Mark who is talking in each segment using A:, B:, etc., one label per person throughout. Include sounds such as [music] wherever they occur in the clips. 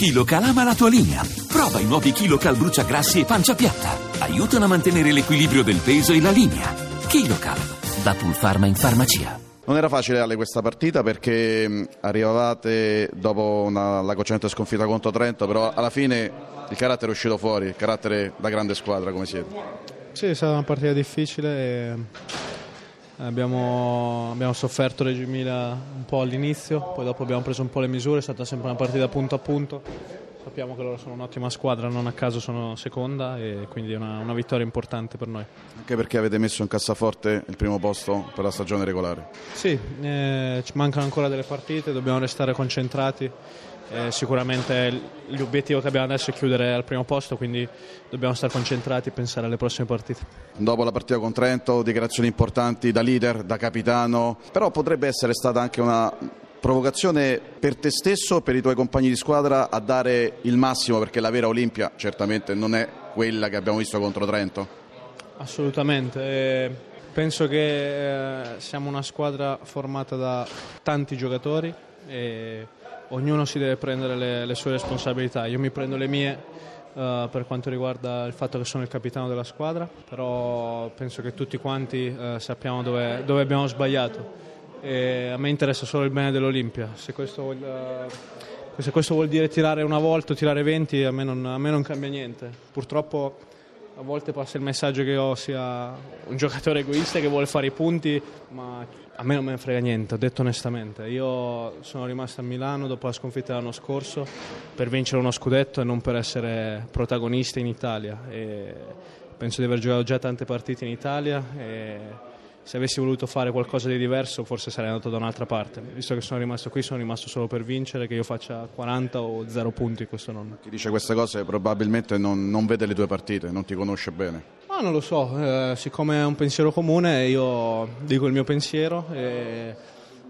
A: KiloCal ama la tua linea. Prova i nuovi KiloCal bruciagrassi e pancia piatta. Aiutano a mantenere l'equilibrio del peso e la linea. KiloCal, da Pulpharma in farmacia.
B: Non era facile Ale questa partita perché mh, arrivavate dopo una, la cocente sconfitta contro Trento, però alla fine il carattere è uscito fuori, il carattere da grande squadra come siete.
C: Sì, è stata una partita difficile e abbiamo, abbiamo sofferto Reggio Emilia un po' all'inizio, poi dopo abbiamo preso un po' le misure, è stata sempre una partita punto a punto. Sappiamo che loro sono un'ottima squadra, non a caso sono seconda e quindi è una, una vittoria importante per noi.
B: Anche perché avete messo in cassaforte il primo posto per la stagione regolare.
C: Sì, eh, ci mancano ancora delle partite, dobbiamo restare concentrati. Eh, sicuramente l'obiettivo che abbiamo adesso è chiudere al primo posto, quindi dobbiamo stare concentrati e pensare alle prossime partite.
B: Dopo la partita con Trento, dichiarazioni importanti da leader, da capitano, però potrebbe essere stata anche una provocazione per te stesso per i tuoi compagni di squadra a dare il massimo perché la vera Olimpia certamente non è quella che abbiamo visto contro Trento.
C: Assolutamente. eh, penso che eh, siamo una squadra formata da tanti giocatori e ognuno si deve prendere le, le sue responsabilità. Io mi prendo le mie eh, per quanto riguarda il fatto che sono il capitano della squadra, però penso che tutti quanti eh, sappiamo dove, dove abbiamo sbagliato. E a me interessa solo il bene dell'Olimpia. Se questo vuol, eh, se questo vuol dire tirare una volta o tirare 20, a me non, a me non cambia niente. Purtroppo a volte passa il messaggio che io sia un giocatore egoista che vuole fare i punti, ma a me non me ne frega niente, ho detto onestamente. Io sono rimasto a Milano dopo la sconfitta dell'anno scorso per vincere uno scudetto e non per essere protagonista in Italia. E penso di aver giocato già tante partite in Italia se avessi voluto fare qualcosa di diverso forse sarei andato da un'altra parte. Visto che sono rimasto qui, sono rimasto solo per vincere, che io faccia 40 o 0 punti, questo non,
B: Chi dice queste cose probabilmente non, non vede le tue partite, non ti conosce bene.
C: Ma non lo so, eh, siccome è un pensiero comune io dico il mio pensiero e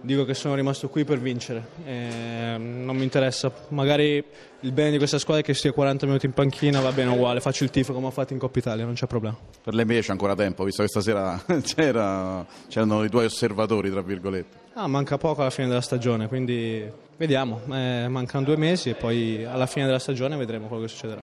C: dico che sono rimasto qui per vincere. E non mi interessa, magari il bene di questa squadra è che stia 40 minuti in panchina, va bene uguale, faccio il tifo come ho fatto in Coppa Italia, non c'è problema.
B: Per l'NBA c'è ancora tempo, visto che stasera [laughs] c'era- c'erano i tuoi osservatori, tra virgolette.
C: Ah, manca poco alla fine della stagione, quindi vediamo, eh, mancano due mesi e poi alla fine della stagione vedremo quello che succederà.